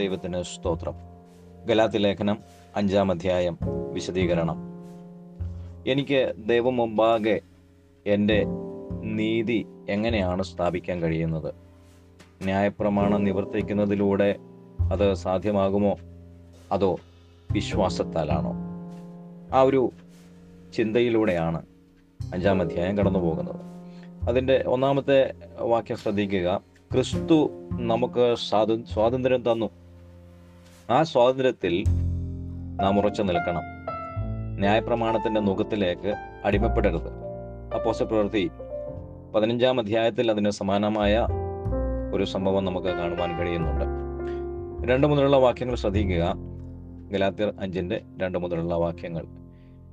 ദൈവത്തിന് സ്തോത്രം. ഗലാത്തി ലേഖനം അഞ്ചാം അധ്യായം വിശദീകരണം. എനിക്ക് ദൈവം മുമ്പാകെ എന്റെ നീതി എങ്ങനെയാണ് സ്ഥാപിക്കാൻ കഴിയുന്നത്? ന്യായപ്രമാണം നിവർത്തിക്കുന്നതിലൂടെ അത് സാധ്യമാകുമോ? അതോ വിശ്വാസത്താലാണോ? ആ ഒരു ചിന്തയിലൂടെയാണ് അഞ്ചാം അധ്യായം കടന്നു പോകുന്നത് അതിന്റെ ഒന്നാമത്തെ വാക്യം ശ്രദ്ധിക്കുക. ക്രിസ്തു നമുക്ക് സ്വാതന്ത്ര്യം തന്നു. ആ സ്വാതന്ത്ര്യത്തിൽ നാം ഉറച്ചു നിൽക്കണം. ന്യായപ്രമാണത്തിന്റെ മുഖത്തിലേക്ക് അടിമപ്പെടരുത്. അപ്പോസ പ്രവൃത്തി പതിനഞ്ചാം അധ്യായത്തിൽ അതിന് സമാനമായ ഒരു സംഭവം നമുക്ക് കാണുവാൻ കഴിയുന്നുണ്ട്. രണ്ട് മുതലുള്ള വാക്യങ്ങൾ ശ്രദ്ധിക്കുക. ഗലാത്തിർ അഞ്ചിന്റെ രണ്ട് മുതലുള്ള വാക്യങ്ങൾ.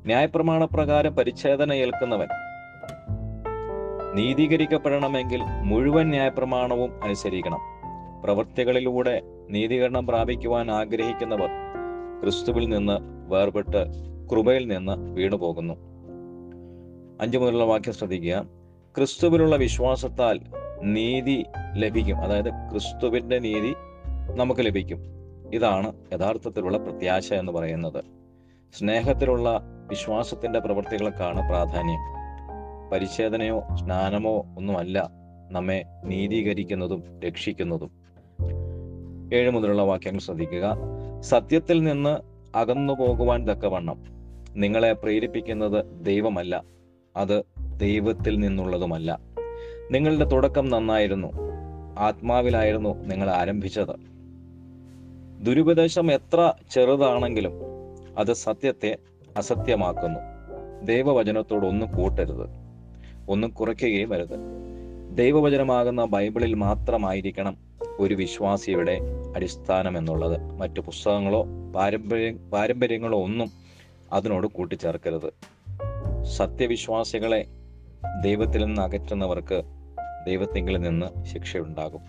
ന്യായപ്രമാണ പ്രകാരം പരിച്ഛേദന ഏൽക്കുന്നവൻ നീതീകരിക്കപ്പെടണമെങ്കിൽ മുഴുവൻ ന്യായപ്രമാണവും അനുസരിക്കണം. പ്രവൃത്തികളിലൂടെ നീതീകരണം പ്രാപിക്കുവാൻ ആഗ്രഹിക്കുന്നവർ ക്രിസ്തുവിൽ നിന്ന് വേർപെട്ട് കൃപയിൽ നിന്ന് വീണുപോകുന്നു. അഞ്ചു മുതലുള്ള വാക്യം ശ്രദ്ധിക്കുക. ക്രിസ്തുവിലുള്ള വിശ്വാസത്താൽ നീതി ലഭിക്കും. അതായത് ക്രിസ്തുവിന്റെ നീതി നമുക്ക് ലഭിക്കും. ഇതാണ് യഥാർത്ഥത്തിലുള്ള പ്രത്യാശ എന്ന് പറയുന്നത്. സ്നേഹത്തിലുള്ള വിശ്വാസത്തിന്റെ പ്രവൃത്തികൾക്കാണ് പ്രാധാന്യം. പരിച്ഛേദനയോ സ്നാനമോ ഒന്നുമല്ല നമ്മെ നീതീകരിക്കുന്നതും രക്ഷിക്കുന്നതും. ഏഴ് മുതലുള്ള വാക്യങ്ങൾ ശ്രദ്ധിക്കുക. സത്യത്തിൽ നിന്ന് അകന്നു പോകുവാൻ തക്കവണ്ണം നിങ്ങളെ പ്രേരിപ്പിക്കുന്നത് ദൈവമല്ല. അത് ദൈവത്തിൽ നിന്നുള്ളതുമല്ല. നിങ്ങളുടെ തുടക്കം നന്നായിരുന്നു. ആത്മാവിലായിരുന്നു നിങ്ങൾ ആരംഭിച്ചത്. ദുരുപദേശം എത്ര ചെറുതാണെങ്കിലും അത് സത്യത്തെ അസത്യമാക്കുന്നു. ദൈവവചനത്തോട് ഒന്നും കൂട്ടരുത്. ഒന്നും കുറയ്ക്കുകയും വരുത് ദൈവവചനമാകുന്ന ബൈബിളിൽ മാത്രമായിരിക്കണം ഒരു വിശ്വാസിയുടെ അടിസ്ഥാനം എന്നുള്ളത്. മറ്റു പുസ്തകങ്ങളോ പാരമ്പര്യ പാരമ്പര്യങ്ങളോ ഒന്നും അതിനോട് കൂട്ടിച്ചേർക്കരുത്. സത്യവിശ്വാസികളെ ദൈവത്തിൽ നിന്ന് അകറ്റുന്നവർക്ക് ദൈവത്തെങ്കിൽ നിന്ന് ശിക്ഷയുണ്ടാകും.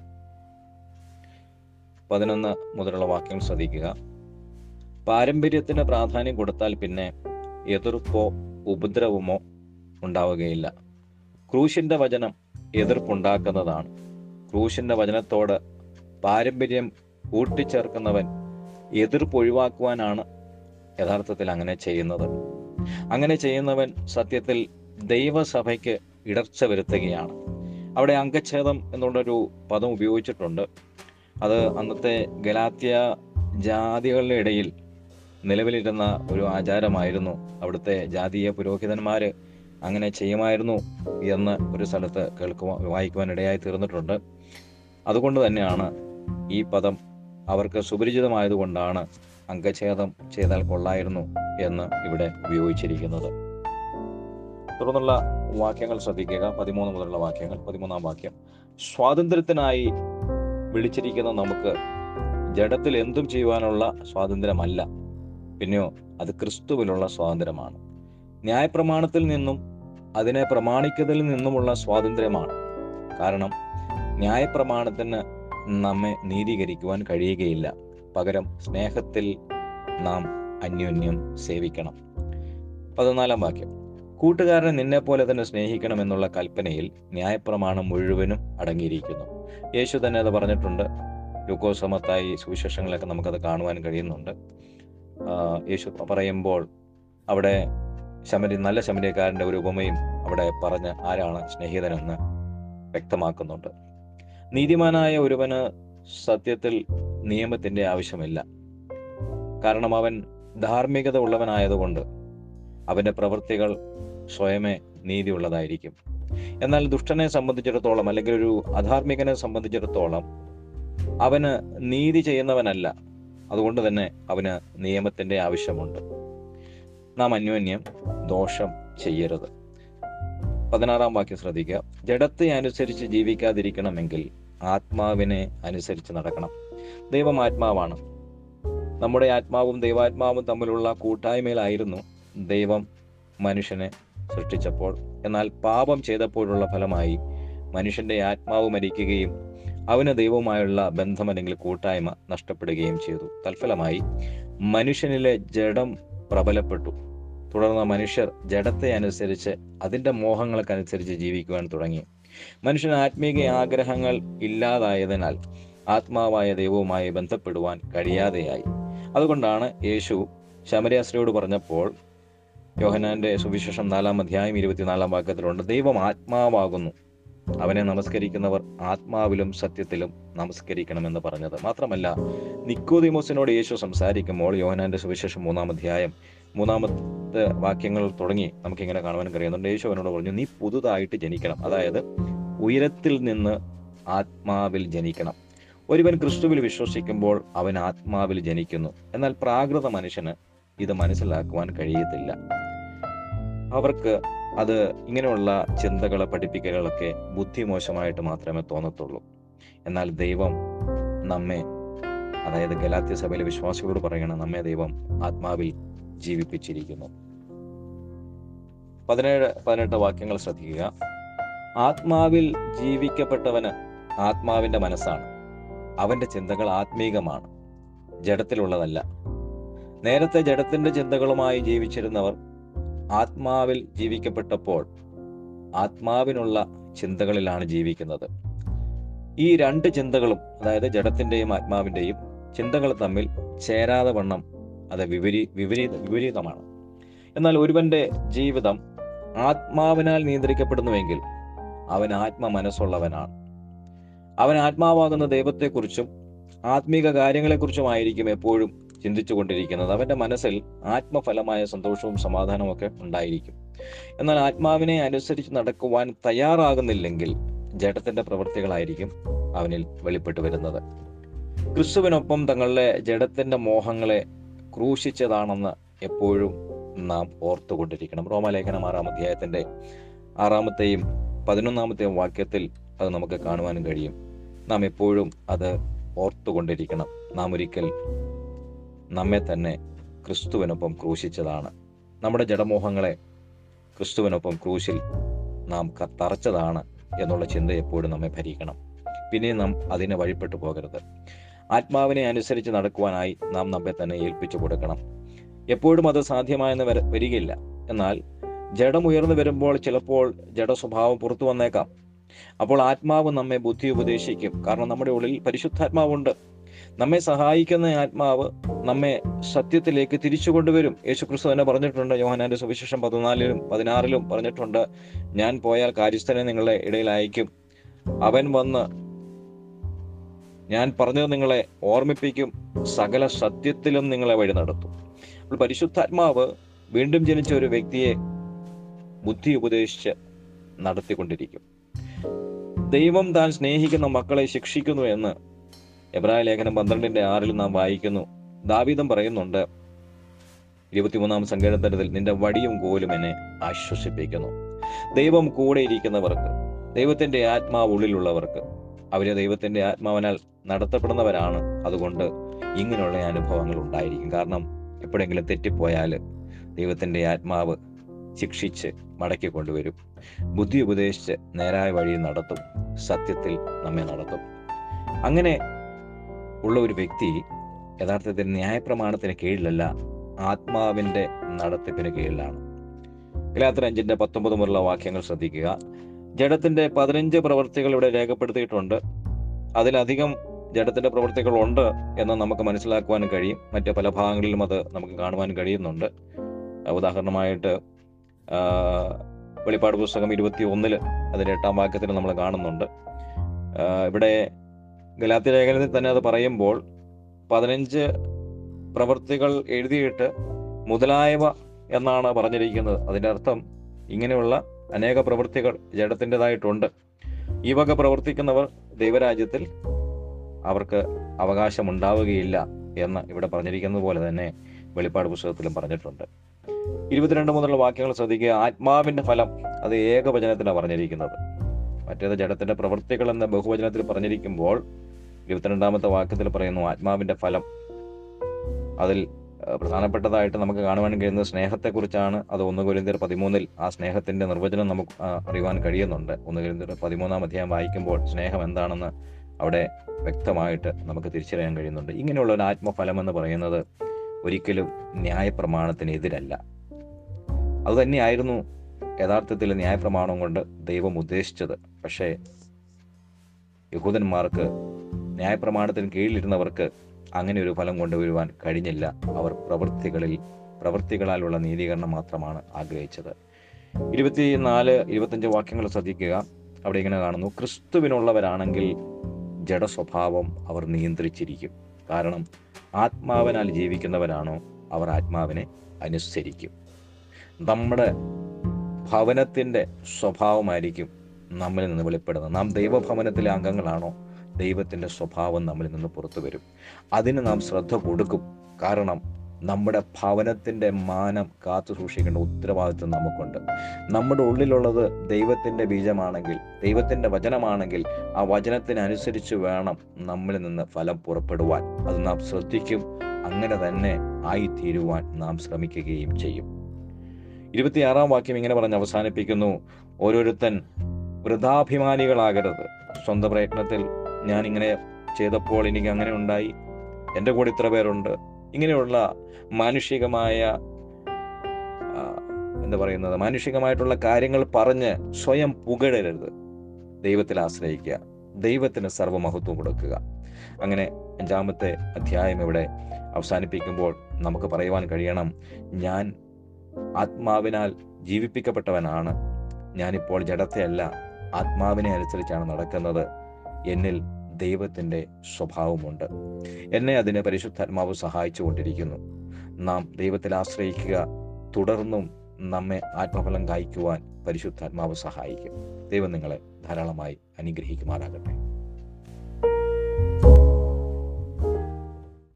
പതിനൊന്ന് മുതലുള്ള വാക്യം ശ്രദ്ധിക്കുക. പാരമ്പര്യത്തിന് പ്രാധാന്യം കൊടുത്താൽ പിന്നെ എതിർപ്പോ ഉപദ്രവമോ ഉണ്ടാവുകയില്ല. ക്രൂശിന്റെ വചനം എതിർപ്പുണ്ടാക്കുന്നതാണ്. ക്രൂശിന്റെ വചനത്തോട് പാരമ്പര്യം കൂട്ടിച്ചേർക്കുന്നവൻ എതിർപ്പ് ഒഴിവാക്കുവാനാണ് യഥാർത്ഥത്തിൽ അങ്ങനെ ചെയ്യുന്നത്. അങ്ങനെ ചെയ്യുന്നവൻ സത്യത്തിൽ ദൈവസഭയ്ക്ക് ഇടർച്ച വരുത്തുകയാണ്. അവിടെ അംഗച്ഛേദം എന്നുള്ളൊരു പദം ഉപയോഗിച്ചിട്ടുണ്ട്. അത് അന്നത്തെ ഗലാത്യ ജാതികളുടെ ഇടയിൽ നിലവിലിരുന്ന ഒരു ആചാരമായിരുന്നു. അവിടുത്തെ ജാതീയ പുരോഹിതന്മാര് അങ്ങനെ ചെയ്യുമായിരുന്നു എന്ന് ഒരു സ്ഥലത്ത് കേൾക്കുവാൻ വായിക്കുവാൻ ഇടയായി തീർന്നിട്ടുണ്ട്. അതുകൊണ്ട് തന്നെയാണ് ഈ പദം അവർക്ക് സുപരിചിതമായതുകൊണ്ടാണ് അംഗഛേദം ചെയ്താൽ കൊള്ളായിരുന്നു എന്ന് ഇവിടെ ഉപയോഗിച്ചിരിക്കുന്നത്. തുടർന്നുള്ള വാക്യങ്ങൾ ശ്രദ്ധിക്കുക. പതിമൂന്ന് മുതലുള്ള വാക്യങ്ങൾ. പതിമൂന്നാം വാക്യം. സ്വാതന്ത്ര്യത്തിനായി വിളിച്ചിരിക്കുന്ന നമുക്ക് ജഡത്തിൽ എന്തും ചെയ്യുവാനുള്ള സ്വാതന്ത്ര്യമല്ല. പിന്നെയോ അത് ക്രിസ്തുവിലുള്ള സ്വാതന്ത്ര്യമാണ്. ന്യായപ്രമാണത്തിൽ നിന്നും അതിനെ പ്രമാണിക്കുന്നതിൽ നിന്നുമുള്ള സ്വാതന്ത്ര്യമാണ്. കാരണം ന്യായപ്രമാണത്തിന് നമ്മെ നീതീകരിക്കുവാൻ കഴിയുകയില്ല. പകരം സ്നേഹത്തിൽ നാം അന്യോന്യം സേവിക്കണം. പതിനാലാം വാക്യം. കൂട്ടുകാരനെ നിന്നെ പോലെ തന്നെ സ്നേഹിക്കണമെന്നുള്ള കൽപ്പനയിൽ ന്യായപ്രമാണം മുഴുവനും അടങ്ങിയിരിക്കുന്നു. യേശു തന്നെ അത് പറഞ്ഞിട്ടുണ്ട്. ലുക്കോസമത്തായി സുവിശേഷങ്ങളൊക്കെ നമുക്കത് കാണുവാൻ കഴിയുന്നുണ്ട്. യേശു പറയുമ്പോൾ അവിടെ ശമരി നല്ല ശമരിക്കാരന്റെ ഒരു ഉപമയും അവിടെ പറഞ്ഞ് ആരാണ് സ്നേഹിതനെന്ന് വ്യക്തമാക്കുന്നുണ്ട്. നീതിമാനായ ഒരുവന് സത്യത്തിൽ നിയമത്തിന്റെ ആവശ്യമില്ല. കാരണം അവൻ ധാർമ്മികത ഉള്ളവനായതുകൊണ്ട് അവന്റെ പ്രവൃത്തികൾ സ്വയമേ നീതിയുള്ളതായിരിക്കും. എന്നാൽ ദുഷ്ടനെ സംബന്ധിച്ചിടത്തോളം അല്ലെങ്കിൽ ഒരു അധാർമികനെ സംബന്ധിച്ചിടത്തോളം അവന് നീതി ചെയ്യുന്നവനല്ല. അതുകൊണ്ട് തന്നെ അവന് നിയമത്തിന്റെ ആവശ്യമുണ്ട്. നാം അന്യോന്യം ദോഷം ചെയ്യരുത്. പതിനാറാം വാക്യം ശ്രദ്ധിക്കുക. ജഡത്തെ അനുസരിച്ച് ജീവിക്കാതിരിക്കണമെങ്കിൽ ആത്മാവിനെ അനുസരിച്ച് നടക്കണം. ദൈവം ആത്മാവാണ് നമ്മുടെ ആത്മാവും ദൈവാത്മാവും തമ്മിലുള്ള കൂട്ടായ്മയിലായിരുന്നു ദൈവം മനുഷ്യനെ സൃഷ്ടിച്ചപ്പോൾ. എന്നാൽ പാപം ചെയ്തപ്പോഴുള്ള ഫലമായി മനുഷ്യന്റെ ആത്മാവ് മരിക്കുകയും അവന് ദൈവവുമായുള്ള ബന്ധം അല്ലെങ്കിൽ കൂട്ടായ്മ നഷ്ടപ്പെടുകയും ചെയ്തു. തൽഫലമായി മനുഷ്യനിലെ ജഡം പ്രബലപ്പെട്ടു. തുടർന്ന് മനുഷ്യർ ജഡത്തെ അനുസരിച്ച് അതിന്റെ മോഹങ്ങൾക്കനുസരിച്ച് ജീവിക്കുവാൻ തുടങ്ങി. മനുഷ്യന് ആത്മീക ആഗ്രഹങ്ങൾ ഇല്ലാതായതിനാൽ ആത്മാവായ ദൈവവുമായി ബന്ധപ്പെടുവാൻ കഴിയാതെയായി. അതുകൊണ്ടാണ് യേശു ശമരിയാസ്ത്രീയോട് പറഞ്ഞപ്പോൾ യോഹനാന്റെ സുവിശേഷം നാലാം അധ്യായം ഇരുപത്തിനാലാം വാക്യത്തിലുണ്ട് ദൈവം ആത്മാവാകുന്നു. അവനെ നമസ്കരിക്കുന്നവർ ആത്മാവിലും സത്യത്തിലും നമസ്കരിക്കണമെന്ന് പറഞ്ഞത്. മാത്രമല്ല നിക്കോദിമോസിനോട് യേശു സംസാരിക്കുമ്പോൾ യോഹനാന്റെ സുവിശേഷം മൂന്നാം അധ്യായം മൂന്നാമത്തെ വാക്യങ്ങൾ തുടങ്ങി നമുക്ക് നമുക്കിങ്ങനെ കാണുവാൻ കഴിയുന്നുണ്ട്. യേശു അവനോട് പറഞ്ഞു നീ പുതുതായിട്ട് ജനിക്കണം. അതായത് ഉയരത്തിൽ നിന്ന് ആത്മാവിൽ ജനിക്കണം. ഒരുവൻ ക്രിസ്തുവിൽ വിശ്വസിക്കുമ്പോൾ അവൻ ആത്മാവിൽ ജനിക്കുന്നു. എന്നാൽ പ്രാകൃത മനുഷ്യന് ഇത് മനസ്സിലാക്കുവാൻ കഴിയത്തില്ല. അവർക്ക് അത് ഇങ്ങനെയുള്ള ചിന്തകളെ പഠിപ്പിക്കലുകളൊക്കെ ബുദ്ധിമോശമായിട്ട് മാത്രമേ തോന്നത്തുള്ളൂ. എന്നാൽ ദൈവം നമ്മെ അതായത് ഗലാത്യ സഭയിലെ വിശ്വാസികളോട് പറയണം നമ്മെ ദൈവം ആത്മാവിൽ ജീവിപ്പിച്ചിരിക്കുന്നു. പതിനേഴ് പതിനെട്ട് വാക്യങ്ങൾ ശ്രദ്ധിക്കുക. ആത്മാവിൽ ജീവിക്കപ്പെട്ടവന് ആത്മാവിന്റെ മനസ്സാണ്. അവന്റെ ചിന്തകൾ ആത്മീകമാണ്. ജഡത്തിലുള്ളതല്ല. നേരത്തെ ജഡത്തിന്റെ ചിന്തകളുമായി ജീവിച്ചിരുന്നവർ ആത്മാവിൽ ജീവിക്കപ്പെട്ടപ്പോൾ ആത്മാവിനുള്ള ചിന്തകളിലാണ് ജീവിക്കുന്നത്. ഈ രണ്ട് ചിന്തകളും അതായത് ജഡത്തിന്റെയും ആത്മാവിന്റെയും ചിന്തകൾ തമ്മിൽ ചേരാതെ വണ്ണം അത് വിപരീ വിപരീത വിപരീതമാണ്. എന്നാൽ ഒരുവന്റെ ജീവിതം ആത്മാവിനാൽ നിയന്ത്രിക്കപ്പെടുന്നുവെങ്കിൽ അവൻ ആത്മ മനസ്സുള്ളവനാണ് അവൻ ആത്മാവാകുന്ന ദൈവത്തെക്കുറിച്ചും ആത്മീക കാര്യങ്ങളെക്കുറിച്ചുമായിരിക്കും എപ്പോഴും ചിന്തിച്ചു കൊണ്ടിരിക്കുന്നത് അവന്റെ മനസ്സിൽ ആത്മഫലമായ സന്തോഷവും സമാധാനവും ഒക്കെ ഉണ്ടായിരിക്കും. എന്നാൽ ആത്മാവിനെ അനുസരിച്ച് നടക്കുവാൻ തയ്യാറാകുന്നില്ലെങ്കിൽ ജഡത്തിന്റെ പ്രവൃത്തികളായിരിക്കും അവനിൽ വെളിപ്പെട്ടു വരുന്നത്. ക്രിസ്തുവിനൊപ്പം തങ്ങളുടെ ജഡത്തിന്റെ മോഹങ്ങളെ ക്രൂശിച്ചതാണെന്ന് എപ്പോഴും നാം ഓർത്തുകൊണ്ടിരിക്കണം. റോമലേഖനം ആറാം അധ്യായത്തിന്റെ ആറാമത്തെയും പതിനൊന്നാമത്തെയും വാക്യത്തിൽ അത് നമുക്ക് കാണുവാനും കഴിയും. നാം എപ്പോഴും അത് ഓർത്തുകൊണ്ടിരിക്കണം. നാം ഒരിക്കൽ നമ്മെ തന്നെ ക്രിസ്തുവിനൊപ്പം ക്രൂശിച്ചതാണ്. നമ്മുടെ ജഡമോഹങ്ങളെ ക്രിസ്തുവിനൊപ്പം ക്രൂശിൽ നാം കത്തറച്ചതാണ് തറച്ചതാണ് എന്നുള്ള ചിന്ത എപ്പോഴും നമ്മെ ഭരിക്കണം. പിന്നെ നാം അതിനെ വഴിപ്പെട്ടു പോകരുത്. ആത്മാവിനെ അനുസരിച്ച് നടക്കുവാനായി നാം നമ്മെ തന്നെ ഏൽപ്പിച്ചു കൊടുക്കണം. എപ്പോഴും അത് സാധ്യമായെന്ന് വര വരികയില്ല. എന്നാൽ ജഡം ഉയർന്നു വരുമ്പോൾ ചിലപ്പോൾ ജഡ സ്വഭാവം പുറത്തു വന്നേക്കാം. അപ്പോൾ ആത്മാവ് നമ്മെ ബുദ്ധി ഉപദേശിക്കും. കാരണം നമ്മുടെ ഉള്ളിൽ പരിശുദ്ധാത്മാവുണ്ട്. നമ്മെ സഹായിക്കുന്ന ആത്മാവ് നമ്മെ സത്യത്തിലേക്ക് തിരിച്ചു കൊണ്ടുവരും. യേശുക്രിസ്തു തന്നെ പറഞ്ഞിട്ടുണ്ട് യോഹനാന്റെ സുവിശേഷം പതിനാലിലും പതിനാറിലും പറഞ്ഞിട്ടുണ്ട് ഞാൻ പോയാൽ കാര്യസ്ഥനെ നിങ്ങളുടെ ഇടയിൽ അയക്കും അവൻ വന്ന് ഞാൻ പറഞ്ഞത് നിങ്ങളെ ഓർമ്മിപ്പിക്കും സകല സത്യത്തിലും നിങ്ങളെ വഴി നടത്തും. അപ്പോൾ പരിശുദ്ധാത്മാവ് വീണ്ടും ജനിച്ച ഒരു വ്യക്തിയെ ബുദ്ധി ഉപദേശിച്ച് നടത്തിക്കൊണ്ടിരിക്കും. ദൈവം താൻ സ്നേഹിക്കുന്ന മക്കളെ ശിക്ഷിക്കുന്നു എന്ന് എബ്രായ ലേഖനം പന്ത്രണ്ടിന്റെ ആറിൽ നാം വായിക്കുന്നു. ദാവീദം പറയുന്നുണ്ട് ഇരുപത്തിമൂന്നാം സങ്കീർത്തനത്തിൽ നിന്റെ വടിയും കോലും എന്നെ ആശ്വസിപ്പിക്കുന്നു. ദൈവം കൂടെ ഇരിക്കുന്നവർക്ക് ദൈവത്തിന്റെ ആത്മാവ് ഉള്ളിലുള്ളവർക്ക് അവരെ ദൈവത്തിന്റെ ആത്മാവിനാൽ നടത്തപ്പെടുന്നവരാണ്. അതുകൊണ്ട് ഇങ്ങനെയുള്ള അനുഭവങ്ങൾ ഉണ്ടായിരിക്കും. കാരണം എപ്പോഴെങ്കിലും തെറ്റിപ്പോയാൽ ദൈവത്തിന്റെ ആത്മാവ് ശിക്ഷിച്ച് മടക്കി കൊണ്ടുവരും. ബുദ്ധി ഉപദേശിച്ച് നേരായ വഴി നടത്തും. സത്യത്തിൽ നമ്മെ നടത്തും. അങ്ങനെ ഉള്ള ഒരു വ്യക്തി യഥാർത്ഥത്തിൽ ന്യായപ്രമാണത്തിന് കീഴിലല്ല ആത്മാവിന്റെ നടത്തിപ്പിന് കീഴിലാണ്. ഗലാത്തർ അഞ്ചിന്റെ പത്തൊമ്പത് മുതലുള്ള വാക്യങ്ങൾ ശ്രദ്ധിക്കുക. ജഡത്തിന്റെ പതിനഞ്ച് പ്രവൃത്തികൾ ഇവിടെ രേഖപ്പെടുത്തിയിട്ടുണ്ട്. അതിലധികം ജഡത്തിന്റെ പ്രവൃത്തികൾ ഉണ്ട് എന്ന് നമുക്ക് മനസ്സിലാക്കുവാനും കഴിയും. മറ്റ് പല ഭാഗങ്ങളിലും അത് നമുക്ക് കാണുവാൻ കഴിയുന്നുണ്ട്. ഉദാഹരണമായിട്ട് വെളിപ്പാട് പുസ്തകം ഇരുപത്തി ഒന്നിൽ അതിന്റെ എട്ടാം വാക്യത്തിൽ നമ്മൾ കാണുന്നുണ്ട്. ഇവിടെ ഗലാത്തി ലേഖനത്തിൽ തന്നെ അത് പറയുമ്പോൾ പതിനഞ്ച് പ്രവൃത്തികൾ എഴുതിയിട്ട് മുതലായവ എന്നാണ് പറഞ്ഞിരിക്കുന്നത്. അതിന്റെ അർത്ഥം ഇങ്ങനെയുള്ള അനേക പ്രവൃത്തികൾ ജഡത്തിന്റെതായിട്ടുണ്ട്. ഈ വക പ്രവർത്തിക്കുന്നവർ ദൈവരാജ്യത്തിൽ അവർക്ക് അവകാശമുണ്ടാവുകയില്ല എന്ന് ഇവിടെ പറഞ്ഞിരിക്കുന്നത് പോലെ തന്നെ വെളിപ്പാട് പുസ്തകത്തിലും പറഞ്ഞിട്ടുണ്ട്. ഇരുപത്തിരണ്ട് മുതലുള്ള വാക്യങ്ങൾ ശ്രദ്ധിക്കുക. ആത്മാവിന്റെ ഫലം അത് ഏകവചനത്തിലാണ് പറഞ്ഞിരിക്കുന്നത്. മറ്റേത് ജഡത്തിന്റെ പ്രവൃത്തികൾ എന്ന ബഹുവചനത്തിൽ പറഞ്ഞിരിക്കുമ്പോൾ ഇരുപത്തിരണ്ടാമത്തെ വാക്യത്തിൽ പറയുന്നു ആത്മാവിന്റെ ഫലം അതിൽ പ്രധാനപ്പെട്ടതായിട്ട് നമുക്ക് കാണുവാൻ കഴിയുന്നത് സ്നേഹത്തെക്കുറിച്ചാണ്. അത് ഒന്ന് കുരിന്തിയർ പതിമൂന്നിൽ ആ സ്നേഹത്തിന്റെ നിർവചനം നമുക്ക് അറിയുവാൻ കഴിയുന്നുണ്ട്. ഒന്ന് കുരിന്തിയർ പതിമൂന്നാം അധ്യായം വായിക്കുമ്പോൾ സ്നേഹം എന്താണെന്ന് അവിടെ വ്യക്തമായിട്ട് നമുക്ക് തിരിച്ചറിയാൻ കഴിയുന്നുണ്ട്. ഇങ്ങനെയുള്ള ഒരു ആത്മഫലം എന്ന് പറയുന്നത് ഒരിക്കലും ന്യായപ്രമാണത്തിന് എതിരല്ല അതുതന്നെയായിരുന്നു യഥാർത്ഥത്തിൽ ന്യായപ്രമാണം കൊണ്ട് ദൈവം ഉദ്ദേശിച്ചത്. പക്ഷേ യഹൂദന്മാർക്ക് ന്യായപ്രമാണത്തിന് കീഴിലിരുന്നവർക്ക് അങ്ങനെ ഒരു ഫലം കൊണ്ടുവരുവാൻ കഴിഞ്ഞില്ല. അവർ പ്രവൃത്തികളിൽ പ്രവൃത്തികളാലുള്ള നീതീകരണം മാത്രമാണ് ആഗ്രഹിച്ചത്. ഇരുപത്തിനാല് ഇരുപത്തഞ്ച് വാക്യങ്ങൾ ശ്രദ്ധിക്കുക. അവിടെ ഇങ്ങനെ കാണുന്നു ക്രിസ്തുവിനുള്ളവരാണെങ്കിൽ ജഡസ്വഭാവം അവർ നിയന്ത്രിച്ചിരിക്കും. കാരണം ആത്മാവിനാൽ ജീവിക്കുന്നവരാണോ അവർ ആത്മാവിനെ അനുസരിക്കും. നമ്മുടെ ഭവനത്തിന്റെ സ്വഭാവമായിരിക്കും നമ്മിൽ നിന്ന് വെളിപ്പെടുന്നത്. നാം ദൈവഭവനത്തിലെ അംഗങ്ങളാണോ ദൈവത്തിന്റെ സ്വഭാവം നമ്മളിൽ നിന്ന് പുറത്തു വരും. അതിന് നാം ശ്രദ്ധ കൊടുക്കും. കാരണം നമ്മുടെ ഭവനത്തിന്റെ മാനം കാത്തു സൂക്ഷിക്കേണ്ട ഉത്തരവാദിത്വം നമുക്കുണ്ട്. നമ്മുടെ ഉള്ളിലുള്ളത് ദൈവത്തിന്റെ ബീജമാണെങ്കിൽ ദൈവത്തിന്റെ വചനമാണെങ്കിൽ ആ വചനത്തിനനുസരിച്ച് വേണം നമ്മളിൽ നിന്ന് ഫലം പുറപ്പെടുവാൻ. അത് നാം ശ്രദ്ധിക്കും അങ്ങനെ തന്നെ ആയിത്തീരുവാൻ നാം ശ്രമിക്കുകയും ചെയ്യും. ഇരുപത്തിയാറാം വാക്യം ഇങ്ങനെ പറഞ്ഞ് അവസാനിപ്പിക്കുന്നു. ഓരോരുത്തൻ വൃഥാഭിമാനികളാകരുത്. സ്വന്തം പ്രയത്നത്തിൽ ഞാൻ ഇങ്ങനെ ചെയ്തപ്പോൾ എനിക്ക് അങ്ങനെ ഉണ്ടായി. എന്റെ കൂടെ ഇത്ര പേരുണ്ട്. ഇങ്ങനെയുള്ള മാനുഷികമായ എന്താ പറയുന്നത്? മാനുഷികമായിട്ടുള്ള കാര്യങ്ങൾ പറഞ്ഞ് സ്വയം പുകഴരുത്. ദൈവത്തിൽ ആശ്രയിക്കുക. ദൈവത്തിന് സർവമഹത്വം കൊടുക്കുക. അങ്ങനെ അഞ്ചാമത്തെ അധ്യായം ഇവിടെ അവസാനിപ്പിക്കുമ്പോൾ നമുക്ക് പറയുവാൻ കഴിയണം ഞാൻ ആത്മാവിനാൽ ജീവിപ്പിക്കപ്പെട്ടവനാണ്. ഞാനിപ്പോൾ ജഡത്തെയല്ല ആത്മാവിനെ അനുസരിച്ചാണ് നടക്കുന്നത്. എന്നിൽ ദൈവത്തിന്റെ സ്വഭാവമുണ്ട്. എന്നെ അതിന് പരിശുദ്ധാത്മാവ് സഹായിച്ചു കൊണ്ടിരിക്കുന്നു നാം ദൈവത്തിൽ ആശ്രയിക്കുക തുടർന്നും നമ്മെ ആത്മഫലം കായ്ക്കുവാൻ പരിശുദ്ധാത്മാവ് സഹായിക്കും. ദൈവം നിങ്ങളെ ധാരാളമായി അനുഗ്രഹിക്കുമാറാകട്ടെ.